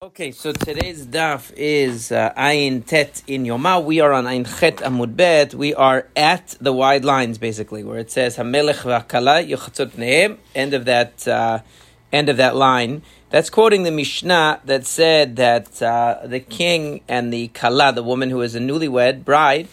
Okay, so today's daf is uh, Ayin Tet in Yoma. We are on Ayin Chet Amud Bet. We are at the wide lines, basically, where it says Hamelech v'Akala Yochatzot Pneim. End of that. Uh, end of that line. That's quoting the Mishnah that said that uh, the king and the Kala, the woman who is a newlywed bride,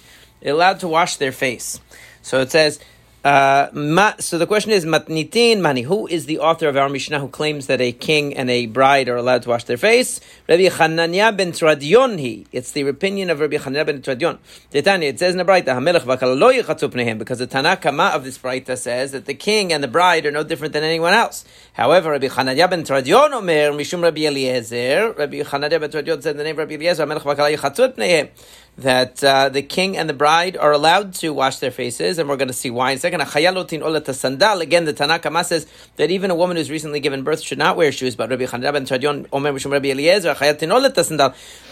allowed to wash their face. So it says. Uh, ma, so the question is, Matnitin Mani, who is the author of our Mishnah who claims that a king and a bride are allowed to wash their face? Rabbi Chananya ben Tradion It's the opinion of Rabbi Chananya ben Tradion. it says in the Braita, Hamelech because the Tanakama of this Braita says that the king and the bride are no different than anyone else. However, Rabbi Chananya ben Tradion Omer, Mishum Rabbi Eliezer, Rabbi Chananya ben Tradion said the name of Rabbi Eliezer, Hamelech v'kala yichatzut pnehem that uh, the king and the bride are allowed to wash their faces, and we're going to see why in a second. Again, the Tanakama says that even a woman who's recently given birth should not wear shoes. But Rabbi Chananya ben Tradion, Rabbi Eliezer.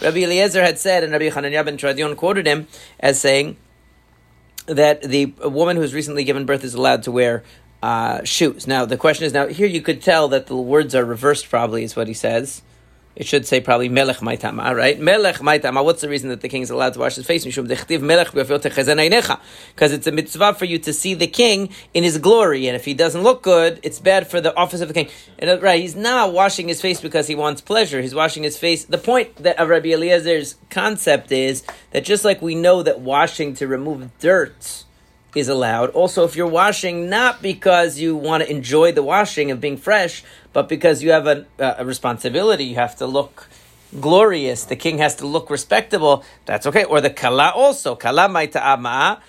Rabbi Eliezer had said, and Rabbi Chananya ben Tradion quoted him as saying that the woman who's recently given birth is allowed to wear uh, shoes. Now, the question is now here you could tell that the words are reversed, probably, is what he says. It should say probably melech maitama, right? Melech maitama. What's the reason that the king is allowed to wash his face? Because it's a mitzvah for you to see the king in his glory, and if he doesn't look good, it's bad for the office of the king. And uh, right, he's not washing his face because he wants pleasure. He's washing his face. The point that of Rabbi Eliezer's concept is that just like we know that washing to remove dirt is allowed. Also, if you're washing not because you want to enjoy the washing of being fresh, but because you have a, a responsibility, you have to look glorious. The king has to look respectable. That's okay. Or the kala also. Kala maita'ama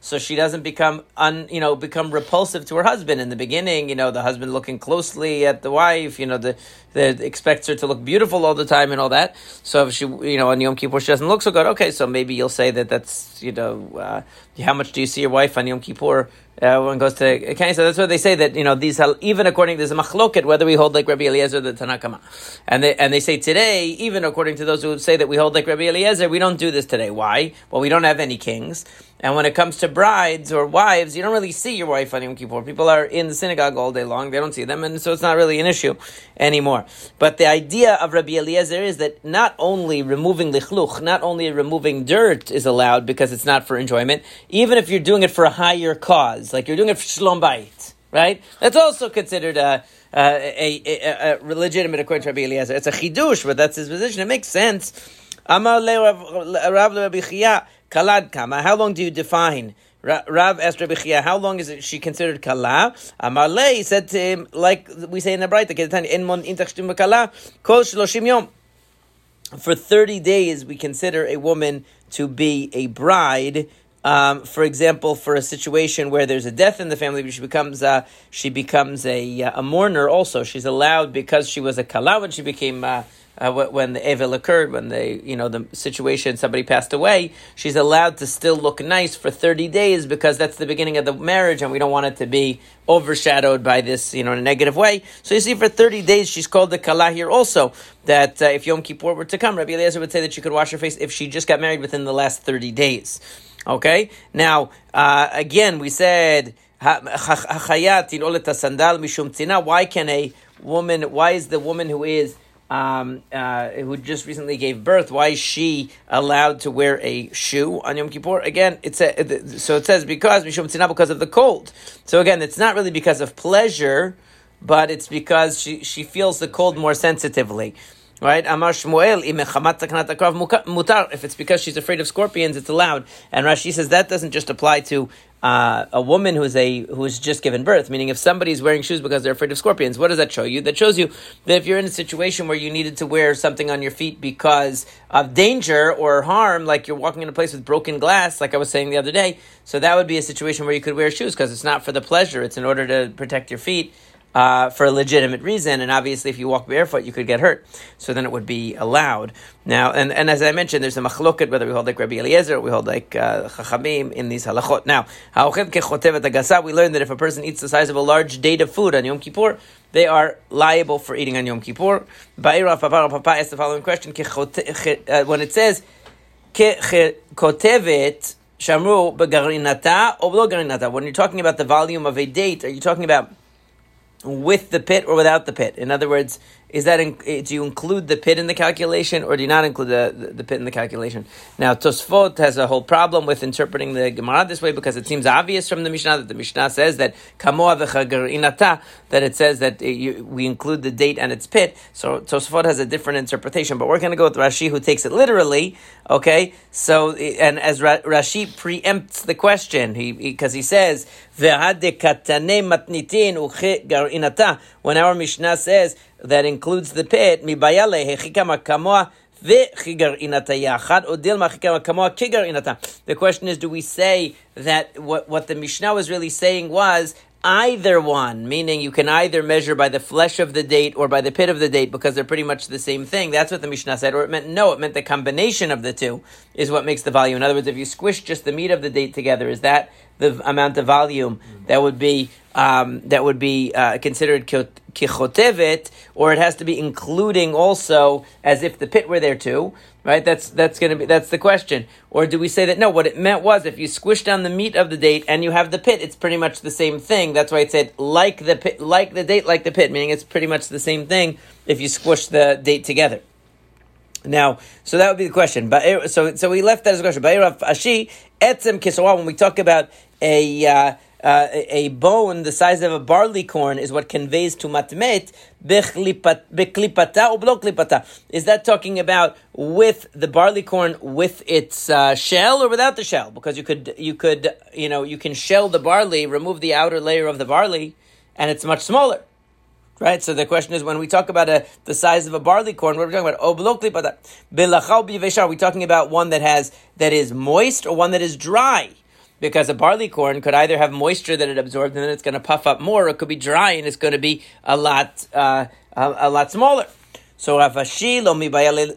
so she doesn't become un, you know become repulsive to her husband. In the beginning you know the husband looking closely at the wife you know the, the expects her to look beautiful all the time and all that. So if she you know on Yom Kippur she doesn't look so good. Okay so maybe you'll say that that's you know uh, how much do you see your wife on Yom Kippur? Uh, one goes to okay, so that's what they say that you know these even according there's a machloket whether we hold like Rabbi Eliezer the Tanakama, and they and they say today even according to those who would say that we hold like Rabbi Eliezer we don't do this today. Why? Well, we don't have any kings, and when it comes to brides or wives, you don't really see your wife on Yom Kippur. People are in the synagogue all day long; they don't see them, and so it's not really an issue anymore. But the idea of Rabbi Eliezer is that not only removing lichluch, not only removing dirt is allowed because it's not for enjoyment, even if you're doing it for a higher cause, like you're doing it for shalom bayit, right? That's also considered a. A, a, a, legitimate according to Rabbi Eliezer. It's a chidush, but that's his position. It makes sense. Amar Rav Kalad kama. How long do you define? Rav asked Rabbi Chia, how long is it she considered kala? Amarle said to him, like we say in the Braita, kol shloshim yom. For 30 days, we consider a woman to be a bride. Um, for example, for a situation where there's a death in the family, she becomes uh, she becomes a, a mourner. Also, she's allowed because she was a kala when she became uh, uh, when the evil occurred, when the you know the situation somebody passed away, she's allowed to still look nice for thirty days because that's the beginning of the marriage, and we don't want it to be overshadowed by this you know in a negative way. So you see, for thirty days she's called the kala here also. That uh, if Yom Kippur were to come, Rabbi Eliezer would say that she could wash her face if she just got married within the last thirty days. Okay, now uh, again we said. Why can a woman? Why is the woman who is um, uh, who just recently gave birth, why is she allowed to wear a shoe on Yom Kippur? Again, it's a, so it says because because of the cold. So again, it's not really because of pleasure, but it's because she, she feels the cold more sensitively. Right? Mutar. If it's because she's afraid of scorpions, it's allowed. And Rashi says that doesn't just apply to uh, a woman who's a who's just given birth. Meaning, if somebody's wearing shoes because they're afraid of scorpions, what does that show you? That shows you that if you're in a situation where you needed to wear something on your feet because of danger or harm, like you're walking in a place with broken glass, like I was saying the other day, so that would be a situation where you could wear shoes because it's not for the pleasure; it's in order to protect your feet uh, for a legitimate reason, and obviously if you walk barefoot, you could get hurt. So then it would be allowed. Now, and, and as I mentioned, there's a machloket whether we hold like Rabbi Eliezer or we hold like uh, Chachamim in these halachot. Now, we learned that if a person eats the size of a large date of food on Yom Kippur, they are liable for eating on Yom Kippur. Ba'ira Papa asked the following question: uh, When it says kotevet shamru begarinata or garinata, when you're talking about the volume of a date, are you talking about with the pit or without the pit. In other words, is that in, eh, do you include the pit in the calculation or do you not include the, the, the pit in the calculation? Now Tosfot has a whole problem with interpreting the Gemara this way because it seems obvious from the Mishnah that the Mishnah says that inata that it says that eh, you, we include the date and its pit. So Tosfot has a different interpretation, but we're going to go with Rashi who takes it literally. Okay, so eh, and as Rashi preempts the question, he because he, he says when our Mishnah says that includes the pit, the question is, do we say that what, what the Mishnah was really saying was either one, meaning you can either measure by the flesh of the date or by the pit of the date because they're pretty much the same thing. That's what the Mishnah said. Or it meant no, it meant the combination of the two is what makes the volume. In other words, if you squish just the meat of the date together, is that the amount of volume that would be um, that would be uh, considered kichotevet, or it has to be including also as if the pit were there too, right? That's that's to be that's the question. Or do we say that no? What it meant was if you squish down the meat of the date and you have the pit, it's pretty much the same thing. That's why it said like the pit, like the date, like the pit, meaning it's pretty much the same thing if you squish the date together. Now, so that would be the question. But so so we left that as a question. But Ashi etzem kisawa. When we talk about a uh, uh, a bone the size of a barley corn is what conveys to matmet beklipata or. Is that talking about with the barley corn with its uh, shell or without the shell? Because you could you could you know you can shell the barley, remove the outer layer of the barley, and it's much smaller. Right, so the question is when we talk about a, the size of a barley corn, what are we talking about? Oh, are we talking about one that has that is moist or one that is dry? Because a barley corn could either have moisture that it absorbed and then it's going to puff up more, or it could be dry and it's going to be a lot uh, a, a, lot smaller. So Rav Ashi lo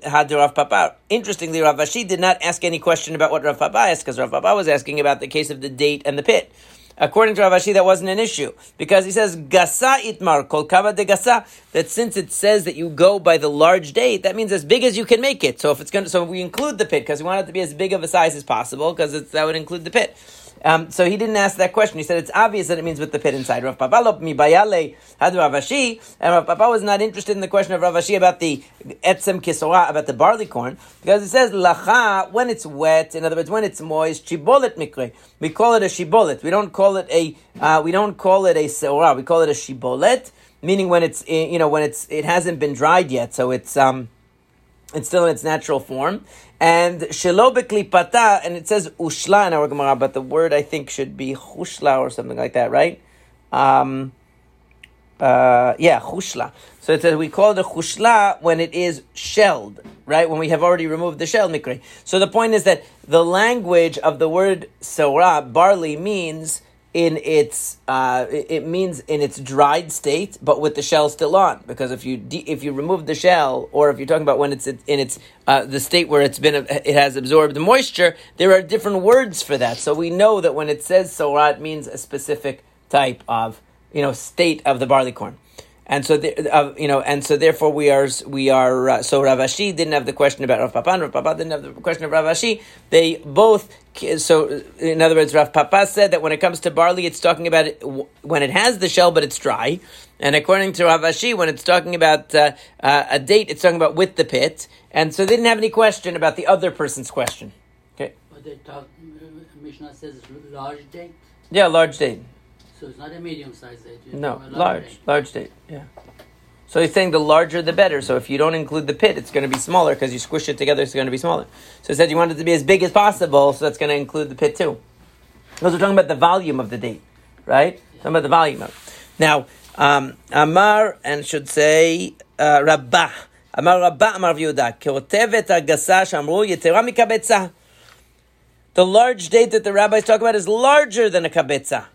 had Rav Papa. Interestingly, Rav Ashi did not ask any question about what Rav Papa asked because Rav Papa was asking about the case of the date and the pit. According to Rav Ashi, that wasn't an issue because he says gasa itmar kol kava de gasa. That since it says that you go by the large date, that means as big as you can make it. So if it's going, to, so we include the pit because we want it to be as big of a size as possible because that would include the pit. Um, so he didn't ask that question. He said it's obvious that it means with the pit inside. Rav Papa mi bayale had Rav Ashi, and Rav Papa was not interested in the question of Rav Ashi about the etzem kisora, about the barley corn, because it says lacha when it's wet. In other words, when it's moist, shibolet mikre. We call it a shibolet. We don't call it a uh, we don't call it a seora. We call it a shibolet, meaning when it's you know when it's it hasn't been dried yet, so it's um it's still in its natural form. And shelo beklipata, and it says ushla in our Gemara, but the word I think should be chushla or something like that, right? Um, uh, yeah, chushla. So it says we call it a chushla when it is shelled, right? When we have already removed the shell, mikre. So the point is that the language of the word sora, barley, means in its uh, it means in its dried state, but with the shell still on. Because if you de- if you remove the shell, or if you're talking about when it's in its uh, the state where it's been it has absorbed the moisture, there are different words for that. So we know that when it says sorah, it means a specific type of you know state of the barley corn and so the, uh, you know, and so therefore we are we are uh, so Rav Ashi didn't have the question about Rav Papa, and Rav Papa didn't have the question of Rav Ashi. They both so in other words, Rav Papa said that when it comes to barley, it's talking about it when it has the shell but it's dry, and according to Rav Ashi, when it's talking about uh, uh, a date, it's talking about with the pit, and so they didn't have any question about the other person's question. Okay. But they talk. Uh, Mishnah says large date. Yeah, large date. So it's not a medium sized date. No, large, date. large date. Yeah. So he's saying the larger the better. So if you don't include the pit, it's going to be smaller because you squish it together. It's going to be smaller. So he said you want it to be as big as possible, so that's going to include the pit too. Because we're talking about the volume of the date, right? Yeah. Talking about the volume of. Now, um, Amar and should say uh, Rabbah. Amar Rabbah Amar Yehuda. Keotevet agasa shamru yetera mikabetza. The large date that the rabbis talk about is larger than a kabetza.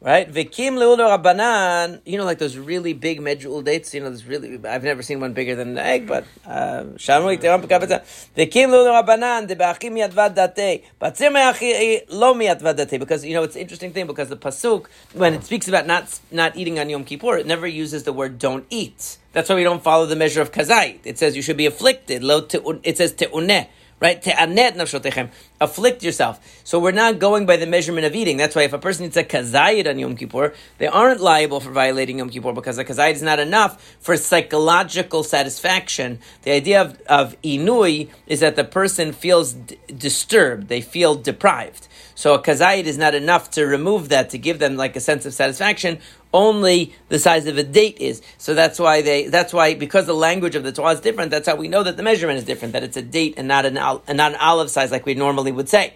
Right? Vikim leulu rabbanan, you know, like those really big medjul dates, you know, there's really, I've never seen one bigger than an egg, but, uh, shamu iteram pekapeta. Vikim leulu rabbanan, de be'achim yadvad date, batzir me'achi eh, lo miyadvad date, because, you know, it's an interesting thing, because the pasuk, when it speaks about not, not eating on Yom Kippur, it never uses the word don't eat. That's why we don't follow the measure of kazait. It says you should be afflicted. Lo it says te'uneh right? Te'anet nafshotechem. Afflict yourself. So we're not going by the measurement of eating. That's why if a person eats a kazayit on Yom Kippur, they aren't liable for violating Yom Kippur because a kazayit is not enough for psychological satisfaction. The idea of, of inui is that the person feels d- disturbed, they feel deprived. So a kazayit is not enough to remove that, to give them like a sense of satisfaction only the size of a date is. So that's why they. That's why because the language of the Torah is different. That's how we know that the measurement is different. That it's a date and not an and not an olive size like we normally would say.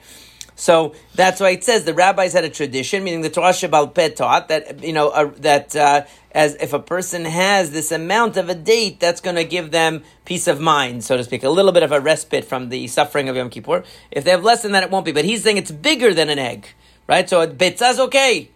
So that's why it says the rabbis had a tradition, meaning the Torah Shabbal Peh taught that you know uh, that uh, as if a person has this amount of a date, that's going to give them peace of mind, so to speak, a little bit of a respite from the suffering of Yom Kippur. If they have less than that, it won't be. But he's saying it's bigger than an egg, right? So a betzah is okay.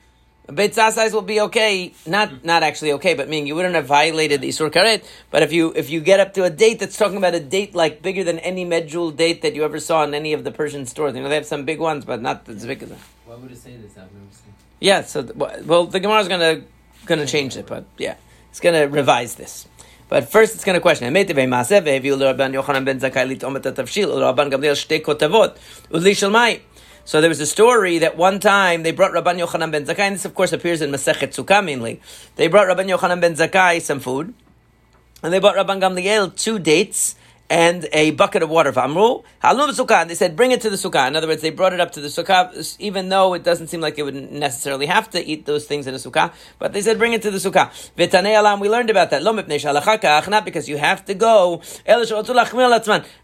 A Beitzah size will be okay, not not actually okay, but meaning you wouldn't have violated the Isur Karet. But if you if you get up to a date that's talking about a date like bigger than any medjool date that you ever saw in any of the Persian stores, you know they have some big ones, but not as big as that. Why would it say this? I've never seen. Yeah, so well, the Gemara is gonna gonna change it, but yeah, it's gonna revise this. But first, it's going to question. So there was a story that one time they brought Rabban Yochanan ben Zakkai, and this of course appears in Masechet Sukkah mainly. They brought Rabban Yochanan ben Zakkai some food, and they brought Rabban Gamliel two dates and a bucket of water. They said, bring it to the sukkah. In other words, they brought it up to the sukkah, even though it doesn't seem like they would necessarily have to eat those things in a sukkah. But they said, bring it to the sukkah. We learned about that. Not because you have to go.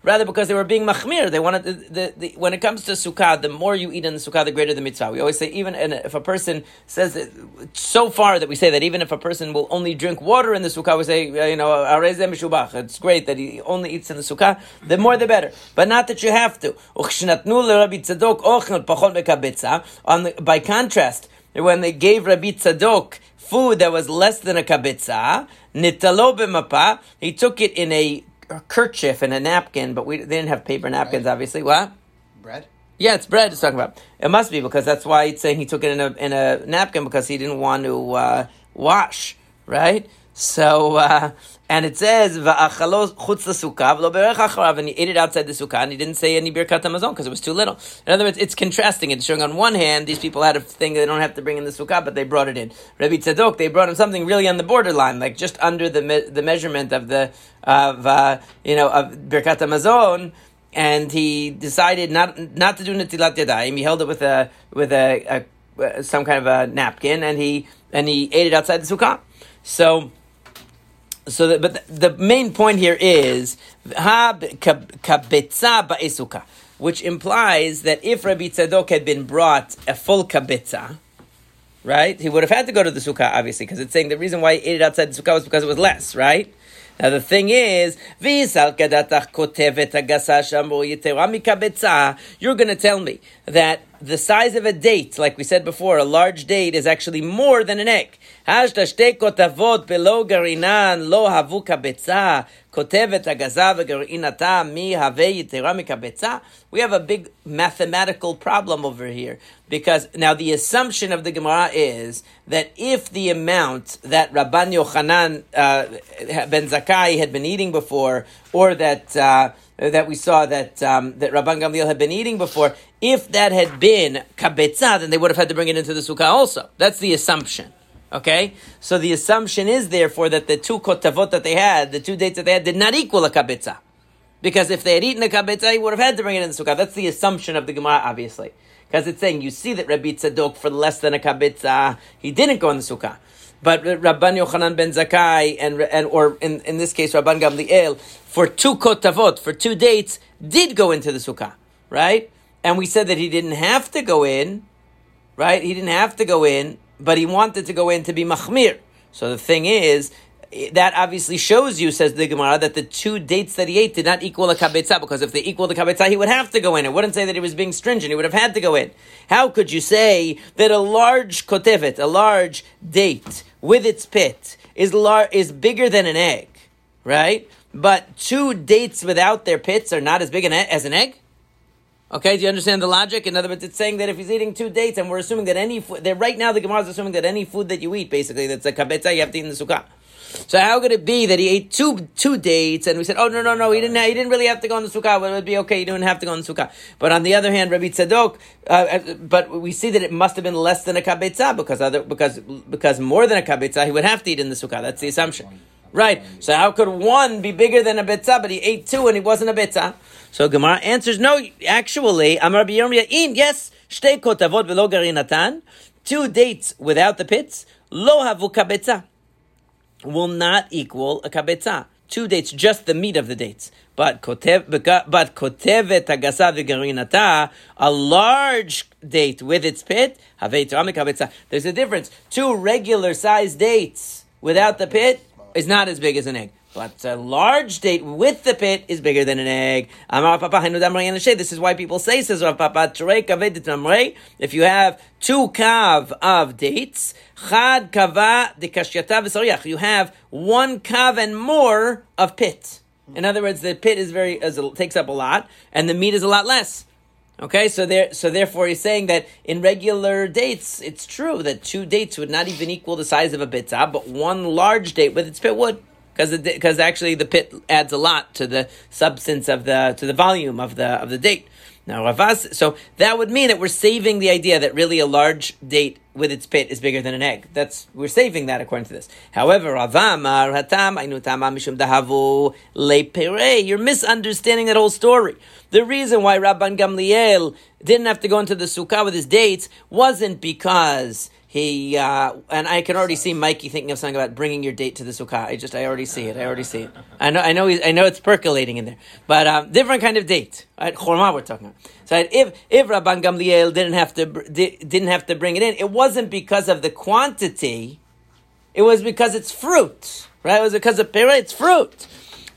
Rather because they were being machmir. They wanted the, the, the, when it comes to sukkah, the more you eat in the sukkah, the greater the mitzvah. We always say, even if a person says so far that we say that even if a person will only drink water in the sukkah, we say, uh, you know, it's great that he only eats in the sukkah, the more the better. But not that you have to. On by contrast, when they gave Rabbi Tzadok food that was less than a kabitza, nitalo b'mapa, he took it in a kerchief and a napkin, but we they didn't have paper napkins, bread. obviously. What? Bread. Yeah, it's bread. It's talking about. It must be because that's why it's saying he took it in a in a napkin because he didn't want to uh, wash, right? So, uh, and it says, chutz sukkah, and he ate it outside the sukkah, and he didn't say any birkat hamazon because it was too little. In other words, it's contrasting. It's showing on one hand, these people had a thing they don't have to bring in the sukkah, but they brought it in. Rabbi Tzadok, they brought him something really on the borderline, like just under the me- the measurement of the, of, uh, you know, of birkat hamazon, and he decided not not to do netilat yadayim. He held it with a, with a, a, some kind of a napkin, and he, and he ate it outside the sukkah. So, so, the, but the, the, main point here is ha kabetza ba'esuka, which implies that if Rabbi Tzadok had been brought a full kabetza, right, he would have had to go to the sukkah, obviously, because it's saying the reason why he ate it outside the sukkah was because it was less, right? Now the thing is, you're going to tell me that the size of a date, like we said before, a large date is actually more than an egg. השתה שתי כותבות בלא גרעינן לא הבו כביצה, כותבת הגזה וגרעינתה מי הווה יתרה מקבצה? We have a big mathematical problem over here. Because now the assumption of the Gemara is that if the amount that Rabban Yochanan uh, ben Zakkai had been eating before, or that uh, that we saw that um, that Rabban Gamliel had been eating before, if that had been kabetza, then they would have had to bring it into the sukkah also. That's the assumption. Okay, so the assumption is therefore that the two kotavot that they had, the two dates that they had, did not equal a kabitza. Because if they had eaten a kabitza, he would have had to bring it in the sukkah. That's the assumption of the Gemara, obviously. Because it's saying, you see that Rabbi Tzadok, for less than a kabitza, he didn't go in the sukkah. But Rabban Yochanan ben Zakkai, and, and or in, in this case, Rabban Gamliel, for two kotavot, for two dates, did go into the sukkah, right? And we said that he didn't have to go in, right? He didn't have to go in but he wanted to go in to be machmir. So the thing is, that obviously shows you, says the Gemara, that the two dates that he ate did not equal a kabetza, because if they equal the kabetza, he would have to go in. It wouldn't say that he was being stringent, he would have had to go in. How could you say that a large kotevet, a large date with its pit, is, lar- is bigger than an egg, right? But two dates without their pits are not as big an e- as an egg? Okay, do you understand the logic? In other words, it's saying that if he's eating two dates, and we're assuming that any food, that right now the Gemara is assuming that any food that you eat, basically, that's a kabetza, you have to eat in the sukkah. So how could it be that he ate two two dates and we said, oh no no no, he didn't he didn't really have to go on the sukkah, but it would be okay, he didn't have to go on the sukkah. But on the other hand, Rabbi Tzadok, uh, uh, but we see that it must have been less than a kabetza because other because because more than a kabetza he would have to eat in the sukkah. That's the assumption. Right. So how could one be bigger than a betzah, but he ate two and he wasn't a betzah? So Gemara answers, no, actually, Amar Yirmiyah, yes, shtei kotavot velo garinatan, two dates without the pits, lo havu kabetza, will not equal a kabetza. Two dates, just the meat of the dates. But kotev, but kotevet a large date with its pit, There's a difference. Two regular sized dates without the pit is not as big as an egg. But a large date with the pit is bigger than an egg. This is why people say, says Rav Papa, if you have two kav of dates, you have one kav and more of pit. In other words, the pit is very is, takes up a lot, and the meat is a lot less. Okay, so there, so therefore, he's saying that in regular dates, it's true that two dates would not even equal the size of a bitzah, but one large date with its pit would, because because actually the pit adds a lot to the substance of the to the volume of the of the date. Now, Ravas, so that would mean that we're saving the idea that really a large date with its pit is bigger than an egg. That's we're saving that according to this. However, Ravamar uh, Hatam Mishum Dahavu Le You're misunderstanding that whole story. The reason why Rabban Gamliel didn't have to go into the sukkah with his dates wasn't because he uh, and I can already see Mikey thinking of something about bringing your date to the sukkah. I just I already see it. I already see it. I know I know I know it's percolating in there, but um, different kind of date. Right? Chorma we're talking about. So if if Rabban Gamliel didn't have to didn't have to bring it in, it wasn't because of the quantity. It was because it's fruit, right? It was because of pere, it's fruit,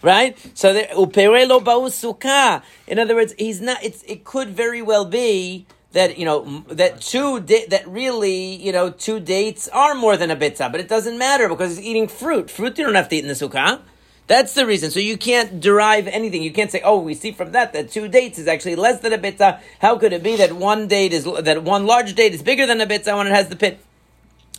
right? So upere lo sukkah. In other words, he's not. It's it could very well be that you know that two da- that really you know two dates are more than a bitzah, but it doesn't matter because he's eating fruit. Fruit you don't have to eat in the sukkah. That's the reason. So you can't derive anything. You can't say, "Oh, we see from that that two dates is actually less than a bitzah." How could it be that one date is that one large date is bigger than a bitzah when it has the pit?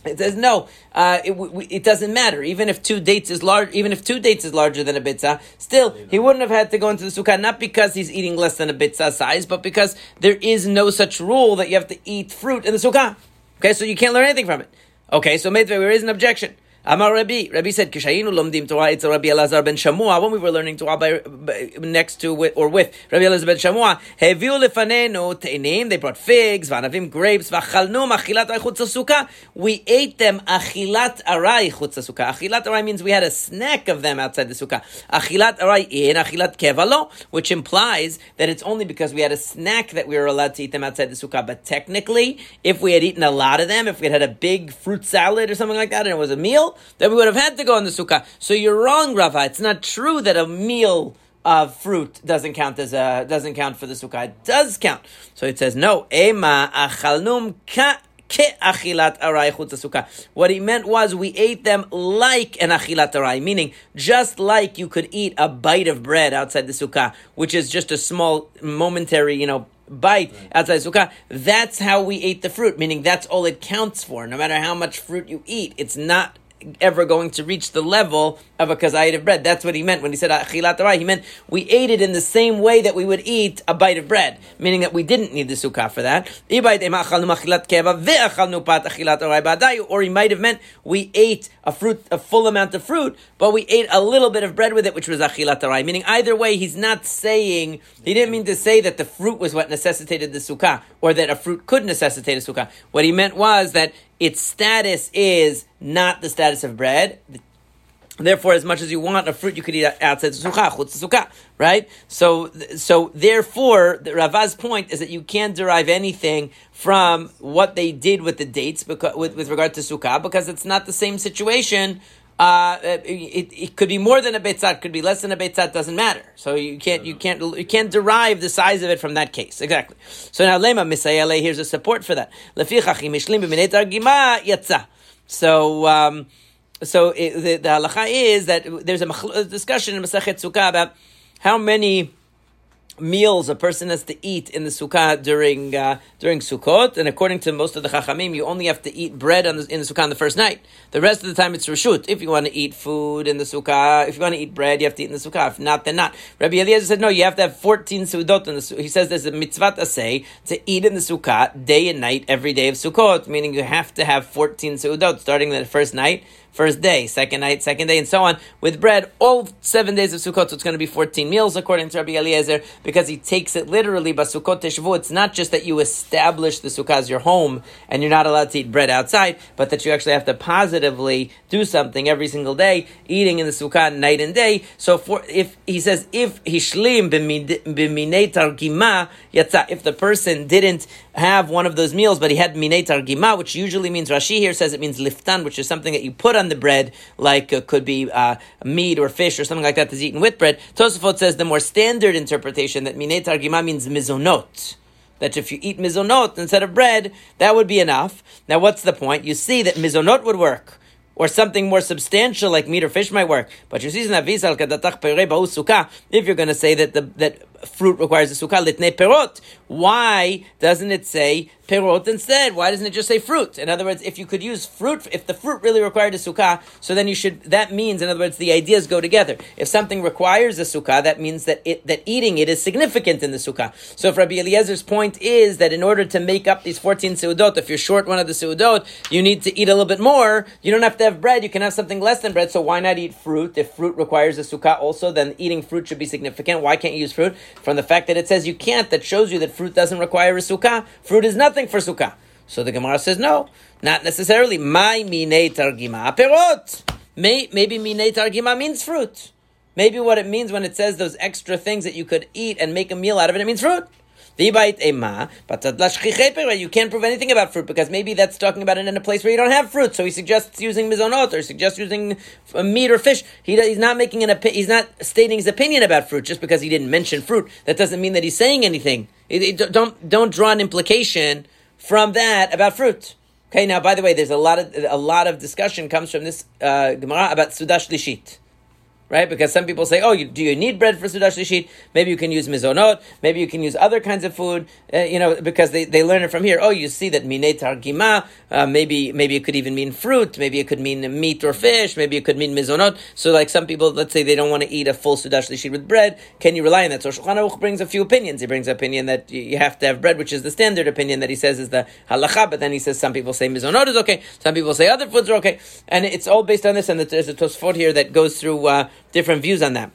It says no. Uh, it, it, doesn't matter. Even if two dates is large, even if two dates is larger than a bitzah, still he wouldn't have had to go into the sukkah. Not because he's eating less than a bitzah size, but because there is no such rule that you have to eat fruit in the sukkah. Okay, so you can't learn anything from it. Okay, so maybe there is an objection. Amar Rabbi. Rabbi said, "Kishayinu lomdim Torah It's Rabbi Elazar ben Shamua." When we were learning Torah by, by, next to or with Rabbi Elazar ben Shamua, heviu lefanenu teinim. They brought figs, vanavim, grapes, v'chalnu achilat aray We ate them achilat aray chutz. Achilat aray means we had a snack of them outside the sukkah. Achilat aray in achilat kevalo, which implies that it's only because we had a snack that we were allowed to eat them outside the sukkah. But technically, if we had eaten a lot of them, if we had had a big fruit salad or something like that, and it was a meal, then we would have had to go in the sukkah. So you're wrong, Rava. It's not true that a meal of fruit doesn't count as a doesn't count for the sukkah. It does count. So it says no. Ema achalnum ka. What he meant was we ate them like an achilat aray, meaning just like you could eat a bite of bread outside the sukkah, which is just a small momentary, you know, bite outside the sukkah. That's how we ate the fruit, meaning that's all it counts for. No matter how much fruit you eat, it's not ever going to reach the level of a kazayit of bread. That's what he meant when he said achilat He meant we ate it in the same way that we would eat a bite of bread, meaning that we didn't need the sukkah for that. Or he might have meant we ate a fruit, a full amount of fruit, but we ate a little bit of bread with it, which was achilat Meaning either way, he's not saying he didn't mean to say that the fruit was what necessitated the sukkah, or that a fruit could necessitate a sukkah. What he meant was that its status is not the status of bread. Therefore, as much as you want a fruit, you could eat outside the sukkah, chutz sukkah, right? So, so therefore, the Rava's point is that you can't derive anything from what they did with the dates because, with, with regard to sukkah, because it's not the same situation uh, it, it could be more than a betzat, could be less than a betzat, doesn't matter. So you can't you can't you can't derive the size of it from that case exactly. So now lema misayale here's a support for that. So um, so it, the, the halacha is that there's a discussion in Masachet Sukkah about how many meals a person has to eat in the sukkah during uh, during Sukkot, and according to most of the Chachamim, you only have to eat bread the, in the sukkah on the first night. The rest of the time, it's reshut. If you want to eat food in the sukkah, if you want to eat bread, you have to eat in the sukkah. If not, then not. Rabbi Eliezer said no. You have to have fourteen sudot in the. He says there's a mitzvah say to eat in the sukkah day and night every day of Sukkot, meaning you have to have fourteen sudot starting the first night first day, second night, second day, and so on, with bread, all seven days of Sukkot, so it's going to be 14 meals, according to Rabbi Eliezer, because he takes it literally, but Sukkot Teshvu, it's not just that you establish the Sukkah as your home, and you're not allowed to eat bread outside, but that you actually have to positively do something every single day, eating in the Sukkah night and day. So for, if, he says, if Hishlim b'minei targima if the person didn't have one of those meals, but he had minei targima, which usually means, Rashi here says it means liftan, which is something that you put on the bread, like uh, could be uh, meat or fish or something like that that's eaten with bread. Tosafot says the more standard interpretation that minei targima means mizonot that if you eat mizonot instead of bread, that would be enough. Now, what's the point? You see that mizonot would work or something more substantial like meat or fish might work. But you see, in that if you're going to say that the, that fruit requires a sukkah, litne perot, why doesn't it say perot instead? Why doesn't it just say fruit? In other words, if you could use fruit, if the fruit really required a sukkah, so then you should, that means, in other words, the ideas go together. If something requires a sukkah, that means that it, that eating it is significant in the sukkah. So if Rabbi Eliezer's point is that in order to make up these 14 seudot, if you're short one of the seudot, you need to eat a little bit more, you don't have to have bread, you can have something less than bread, so why not eat fruit? If fruit requires a sukkah also, then eating fruit should be significant. Why can't you use fruit? From the fact that it says you can't, that shows you that fruit doesn't require a sukkah. Fruit is nothing for sukkah. So the Gemara says, no, not necessarily. My mine targima perot. Maybe mine targima means fruit. Maybe what it means when it says those extra things that you could eat and make a meal out of it, it means fruit. You can't prove anything about fruit because maybe that's talking about it in a place where you don't have fruit. So he suggests using mizonot or suggests using meat or fish. He, he's not making an he's not stating his opinion about fruit just because he didn't mention fruit. That doesn't mean that he's saying anything. It, it, don't don't draw an implication from that about fruit. Okay. Now, by the way, there's a lot of a lot of discussion comes from this uh, Gemara about seudah shlishit right? Because some people say, oh, you, do you need bread for Seudah Shlishit? Maybe you can use mizonot, maybe you can use other kinds of food, uh, you know, because they, they learn it from here. Oh, you see that mine targima, uh, maybe maybe it could even mean fruit, maybe it could mean meat or fish, maybe it could mean mizonot. So like some people, let's say they don't want to eat a full Seudah Shlishit with bread, can you rely on that? So Shulchan Aruch brings a few opinions. He brings an opinion that you have to have bread, which is the standard opinion that he says is the halacha, but then he says some people say mizonot is okay, some people say other foods are okay, and it's all based on this, and there's a Tosfot here that goes through uh, different views on that.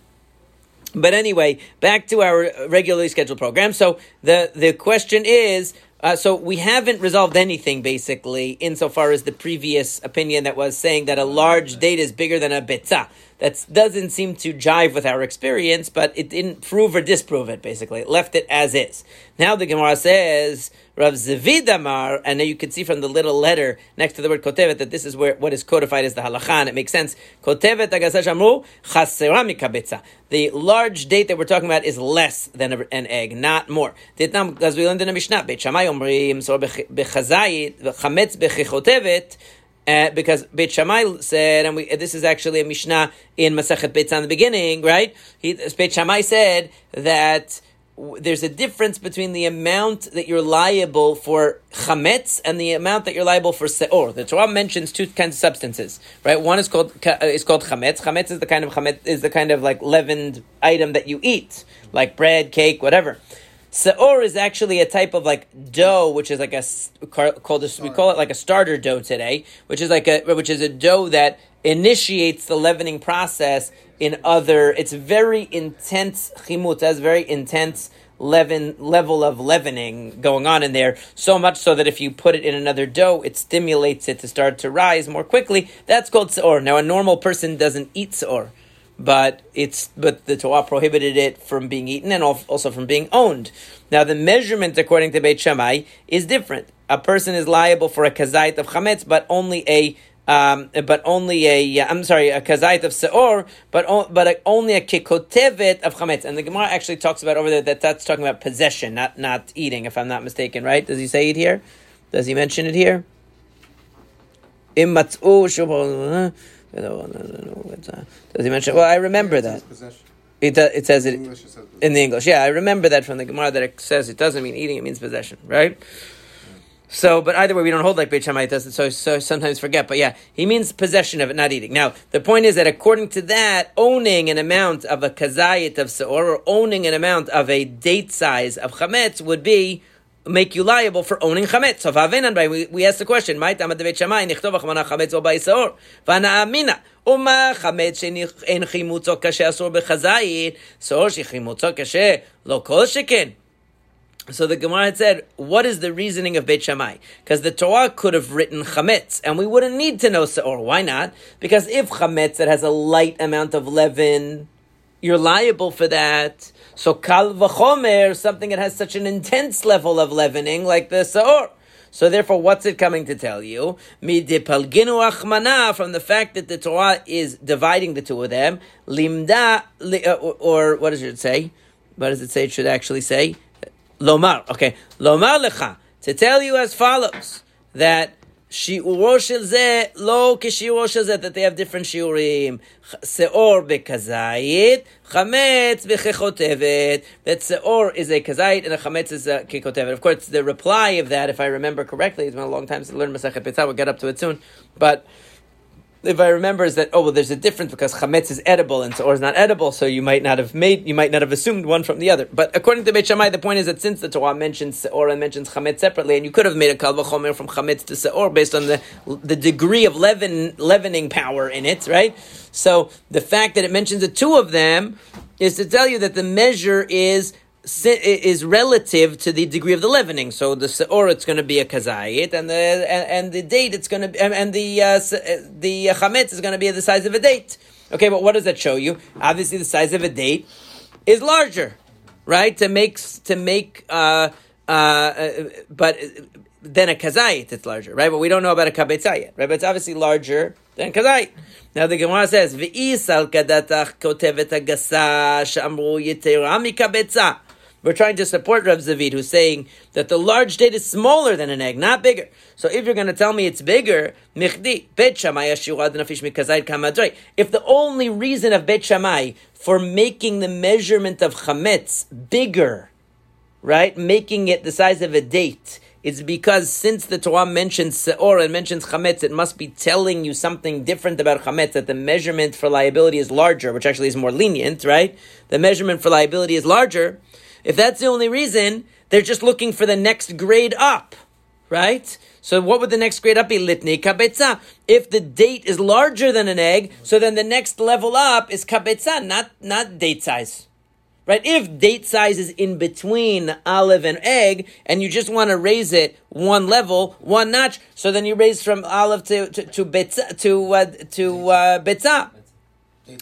But anyway, back to our regularly scheduled program. So the, the question is, uh, so we haven't resolved anything basically insofar as the previous opinion that was saying that a large date is bigger than a betzah. That doesn't seem to jive with our experience, but it didn't prove or disprove it. Basically, it left it as is. Now the Gemara says Rav Zavid Amar, and you can see from the little letter next to the word kotevet that this is where what is codified as the halacha, and it makes sense. Kotevet agasash amru chasera The large date that we're talking about is less than an egg, not more. As we learned in the Mishnah, omrim so bechazayit chametz bechichotevet. Uh, because Beit Shammai said, and we, this is actually a Mishnah in Masachet Beit in the beginning, right? He, Beit Shammai said that there's a difference between the amount that you're liable for chametz and the amount that you're liable for seor. The Torah mentions two kinds of substances, right? One is called uh, is called chametz. Chametz is the kind of chametz is the kind of like leavened item that you eat, like bread, cake, whatever. Seor is actually a type of like dough, which is like a called a, we call it like a starter dough today, which is like a which is a dough that initiates the leavening process in other. It's very intense chimut, has very intense leaven level of leavening going on in there. So much so that if you put it in another dough, it stimulates it to start to rise more quickly. That's called seor. Now, a normal person doesn't eat seor but it's but the Torah prohibited it from being eaten and also from being owned. Now the measurement according to Beit Shammai is different. A person is liable for a kazait of chametz, but only a um, but only a I'm sorry a kazait of seor, but but a, only a kikotevet of chametz. And the Gemara actually talks about over there that that's talking about possession, not not eating, if I'm not mistaken. Right? Does he say it here? Does he mention it here? Does he mention? Well, I remember that. It, do- it says it in the English. Yeah, I remember that from the Gemara that it says it doesn't mean eating; it means possession, right? So, but either way, we don't hold like Beit Shammai does so so sometimes forget. But yeah, he means possession of it, not eating. Now, the point is that according to that, owning an amount of a kazayit of seor or owning an amount of a date size of chametz would be make you liable for owning chametz. So, v'avenan, right, we, we ask the question: Ma'it amad Beit Shammai nichtov achmana chametz o ba'isor v'ana amina. ומה חמץ שאין חימוצו קשה אסור בחזית, סור שחימוצו קשה, לא כל שכן. So the Gemara had said, what is the reasoning of Beit Shammai? Because the Torah could have written chametz, and we wouldn't need to know seor. Why not? Because if chametz that has a light amount of leaven, you're liable for that. So kal v'chomer, something that has such an intense level of leavening, like the seor. So therefore, what's it coming to tell you? Midipalginu achmana, from the fact that the Torah is dividing the two of them, limda, li, uh, or, or what does it say? What does it say? It should actually say, lomar. Okay, lomar lecha, to tell you as follows, that שיעורו של זה לא כשיעורו של זה, that they have different שיעורים. שאור בכזית, חמץ בככותבת. That שאור is a כזית and a חמץ is a ככותבת. Of course, the reply of that, if I remember correctly, it's been a long time since I learned Masachet Beitzah, we'll get up to it soon. But if I remember, is that oh well, there's a difference because chametz is edible and or is not edible, so you might not have made, you might not have assumed one from the other. But according to Beit Shammai, the point is that since the Torah mentions seor and mentions chametz separately, and you could have made a kal v'chomer from chametz to seor based on the the degree of leaven leavening power in it, right? So the fact that it mentions the two of them is to tell you that the measure is is relative to the degree of the leavening. So the seor it's going to be a kazayit, and the and, and the date it's going to be, and, the uh, the chametz is going to be the size of a date. Okay, but what does that show you? Obviously, the size of a date is larger, right? To make to make, uh, uh, but then a kazayit it's larger, right? But we don't know about a kabetzah yet, right? But it's obviously larger than kazayit. Now the Gemara says, "V'isal kadatach kotevet agasa shamru yitera mikabetzah." We're trying to support Rav Zavid, who's saying that the large date is smaller than an egg, not bigger. So if you're going to tell me it's bigger. If the only reason of bet shammai for making the measurement of chametz bigger, right, making it the size of a date, is because since the Torah mentions seor and mentions chametz, it must be telling you something different about chametz. That the measurement for liability is larger, which actually is more lenient, right? The measurement for liability is larger. If that's the only reason, they're just looking for the next grade up, right? So what would the next grade up be? Litni kabetza. If the date is larger than an egg, so then the next level up is kabetza, not not date size. Right? If date size is in between olive and egg, and you just want to raise it one level, one notch, so then you raise from olive to to to betza, to uh, to uh, betza.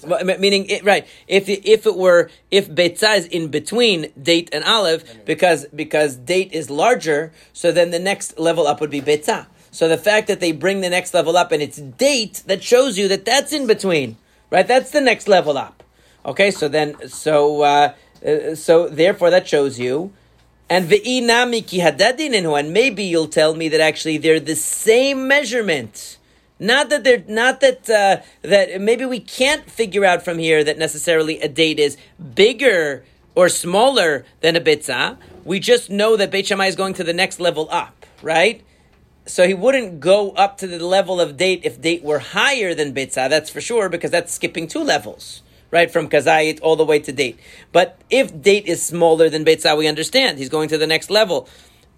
Well, meaning it, right if it, if it were if betza is in between date and olive because because date is larger so then the next level up would be betza so the fact that they bring the next level up and it's date that shows you that that's in between right? That's the next level up. Okay so then so uh, uh, so therefore that shows you. And ve'inami ki hadadinenu and maybe you'll tell me that actually they're the same measurement not that they're not that uh, that maybe we can't figure out from here that necessarily a date is bigger or smaller than a bitza. We just know that Beit Shammai is going to the next level up, right? So he wouldn't go up to the level of date if date were higher than bitza. That's for sure because that's skipping two levels, right? From kazayit all the way to date. But if date is smaller than bitza, we understand he's going to the next level.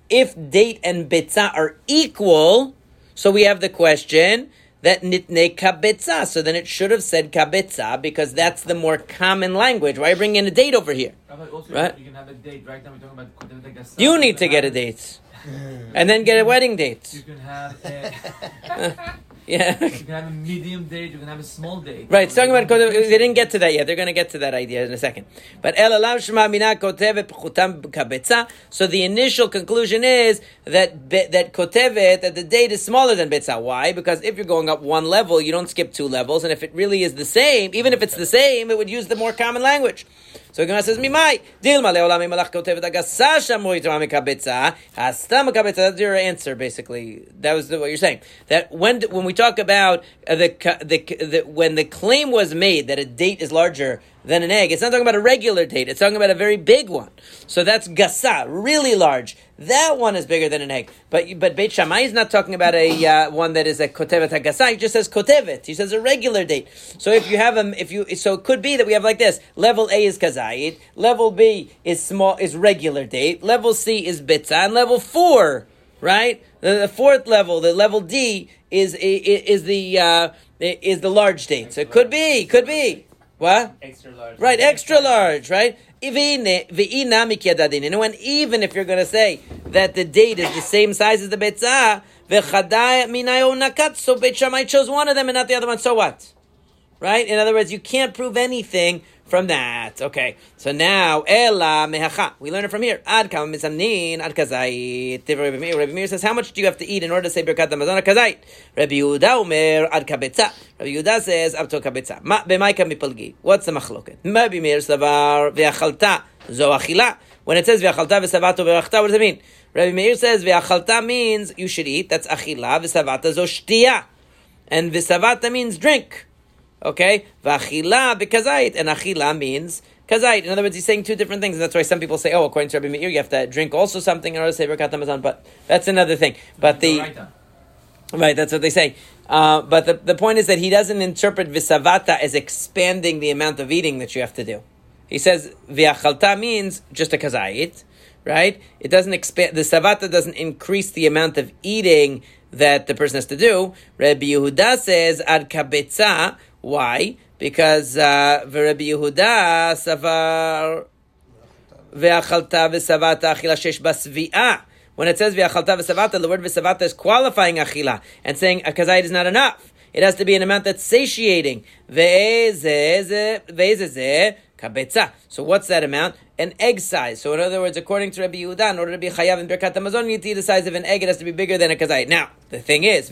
If date and bitza are equal, so we have the question that nitne kabetza. So then it should have said kabetza because that's the more common language. Why bring in a date over here? Also, Right. You can have a date. Right now we're talking about Kotevet You need to get a date, and then get a wedding You date. can have a, Yeah. you can have a medium date. You can have a small date. Right, it's talking about. They didn't get to that yet. They're going to get to that idea in a second. But el alav shema mina kotevet pchutam kabetza. So the initial conclusion is that that kotevet that the date is smaller than betza. Why? Because if you're going up one level, you don't skip two levels, and if it really is the same, even if it's the same, it would use the more common language. So Gemara says, "Mimai dilma leolam imalach kotevet agasa shamu yitrami kabetza hastam kabetza." That's your answer, basically. That was the, what you're saying. That when when we talk about uh, the, the the when the claim was made that a date is larger than an egg. It's not talking about a regular date. It's talking about a very big one. So that's gasa, really large. That one is bigger than an egg. But but Beit Shammai is not talking about a uh, one that is a kotevet hagasa. He just says kotevet. He says a regular date. So if you have them, if you so it could be that we have like this: level A is kazayit, level B is small is regular date, level C is bitza, and level four, right? The, the fourth level, the level D is is, is the uh, is the large date. So it could be, could be. What? Extra large. Right, extra large, right? Ivine- ve'ina mikyadadin. And when even if you're going to say that the date is the same size as the betzah, v'chadai minayo nakat, so Beit Shammai chose one of them and not the other one, so what? Right? In other words, you can't prove anything from that. Okay, so now, ela mehacha. We learn it from here. Ad kam misamnin ad kazait. Rabbi Meir, says, how much do you have to eat in order to say Birkat Hamazon kazait? Rabbi Yehuda omer ad kabetza. Rabbi Yehuda says, ab to kabetza. Ma b'maika mipalgi. What's the machloket? Rabbi Meir savar ve'achalta zo achila. When it says ve'achalta ve'savato ve'achta, what does it mean? Rabbi Meir says ve'achalta means you should eat. That's achila. Ve'savata zo shtiya. And visavata means drink. Okay? Vachila bekazait. And achila means kazait. In other words, he's saying two different things. And that's why some people say, oh, according to Rabbi Meir, you have to drink also something in order to say Birkat Hamazon. But that's another thing. But the. Right, that's what they say. Uh, but the, the point is that he doesn't interpret visavata as expanding the amount of eating that you have to do. He says viachalta means just a kazait, right? It doesn't expand. The savata doesn't increase the amount of eating that the person has to do. Rabbi Yehuda says ad kabetza. Why? Because uh, Rabbi Yehuda savar ve'achalta v'savata achila shesh basvi'ah. When it says v'achalta v'savata, the word v'savata is qualifying achila and saying a kazayit is not enough. It has to be an amount that's satiating. Ve'ezeh So what's that amount? An egg size. So in other words, according to Rabbi Yehuda, in order to be chayav in Birkat Hamazon, you need to eat the size of an egg. It has to be bigger than a kazayit. Now, the thing is,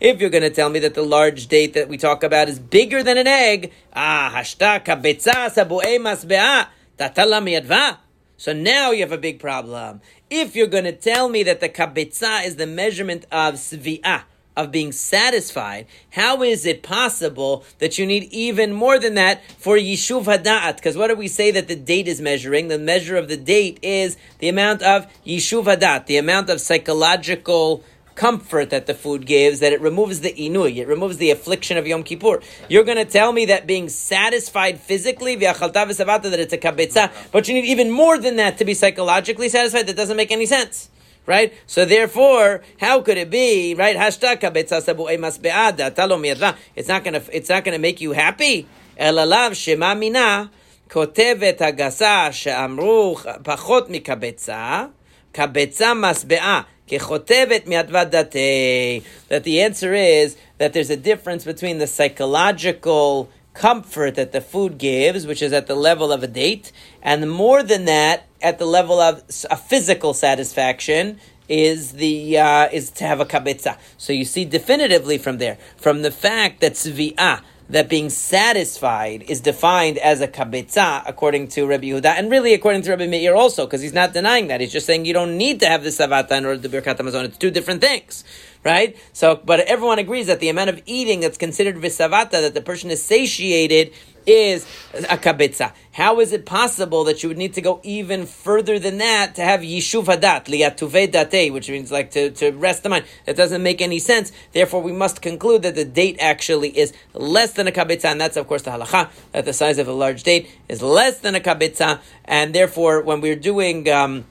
if you're going to tell me that the large date that we talk about is bigger than an egg, ah, hashta kabetza sabu'e masbe'ah, tatala miyadva. So now you have a big problem. If you're going to tell me that the kabetza is the measurement of svi'ah, of being satisfied, how is it possible that you need even more than that for Yishuv Hada'at? Because what do we say that the date is measuring? The measure of the date is the amount of Yishuv Hada'at, the amount of psychological comfort that the food gives, that it removes the inui, it removes the affliction of Yom Kippur. You're going to tell me that being satisfied physically, that it's a kabetza, but you need even more than that to be psychologically satisfied? That doesn't make any sense right? So therefore, how could it be, right? It's not gonna, it's not gonna make you happy. אלא שמה מינה כותבת הגסה שאמרו פחות מקבצה, קבצה משבעה. ככותבת מאדוות דתי. That the answer is that there's a difference between the psychological comfort that the food gives, which is at the level of a date, and more than that, at the level of a physical satisfaction, is the uh, is to have a kabetza. So you see definitively from there, from the fact that tzvi'ah, that being satisfied is defined as a kabetza according to Rabbi Yehuda, and really according to Rabbi Meir also, because he's not denying that. He's just saying you don't need to have the savata in order to birkat Hamazon. It's two different things, right? So, but everyone agrees that the amount of eating that's considered visavata, that the person is satiated, is a kabetza. How is it possible that you would need to go even further than that to have yishuv hadat, liyatuve date, which means like to, to rest the mind? That doesn't make any sense. Therefore, we must conclude that the date actually is less than a kabetza, and that's of course the halacha, that the size of a large date is less than a kabetza, and therefore, when we're doing, um,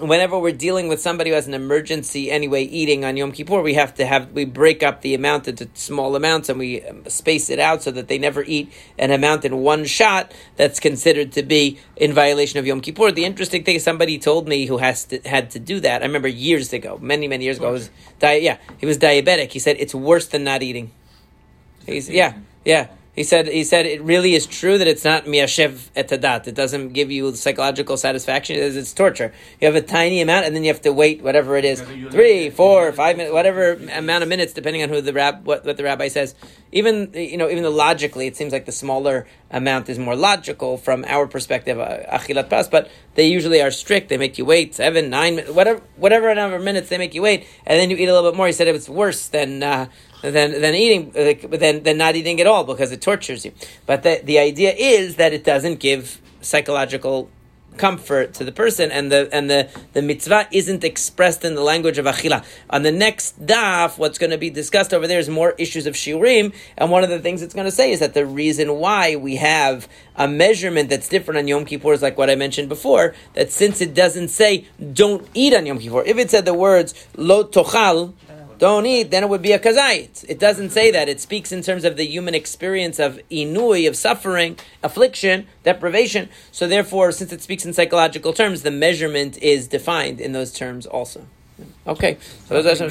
whenever we're dealing with somebody who has an emergency anyway eating on Yom Kippur, we have to have we break up the amount into small amounts and we um, space it out so that they never eat an amount in one shot that's considered to be in violation of Yom Kippur. The interesting thing is somebody told me who has to, had to do that. I remember years ago, many many years ago, was di- yeah, he was diabetic. He said it's worse than not eating. He's yeah yeah. He said, he said it really is true that it's not miyashev etadat. It doesn't give you psychological satisfaction. It is, it's torture. You have a tiny amount and then you have to wait whatever it is, three, four, five minutes, whatever amount of minutes, depending on who the rab, what, what the rabbi says. Even, you know, even though logically it seems like the smaller amount is more logical from our perspective, uh, achilat pas, but they usually are strict. They make you wait seven, nine, whatever, whatever number of minutes they make you wait, and then you eat a little bit more. He said it was worse than, uh, than than eating, than than not eating at all because it tortures you. But the the idea is that it doesn't give psychological comfort to the person, and the and the, the mitzvah isn't expressed in the language of achila. On the next daf, what's going to be discussed over there is more issues of shiurim, and one of the things it's going to say is that the reason why we have a measurement that's different on Yom Kippur is like what I mentioned before, that since it doesn't say don't eat on Yom Kippur, if it said the words lo tochal, don't eat, then it would be a kazait. It doesn't say that. It speaks in terms of the human experience of inui, of suffering, affliction, deprivation. So therefore, since it speaks in psychological terms, the measurement is defined in those terms also. Okay. So those are some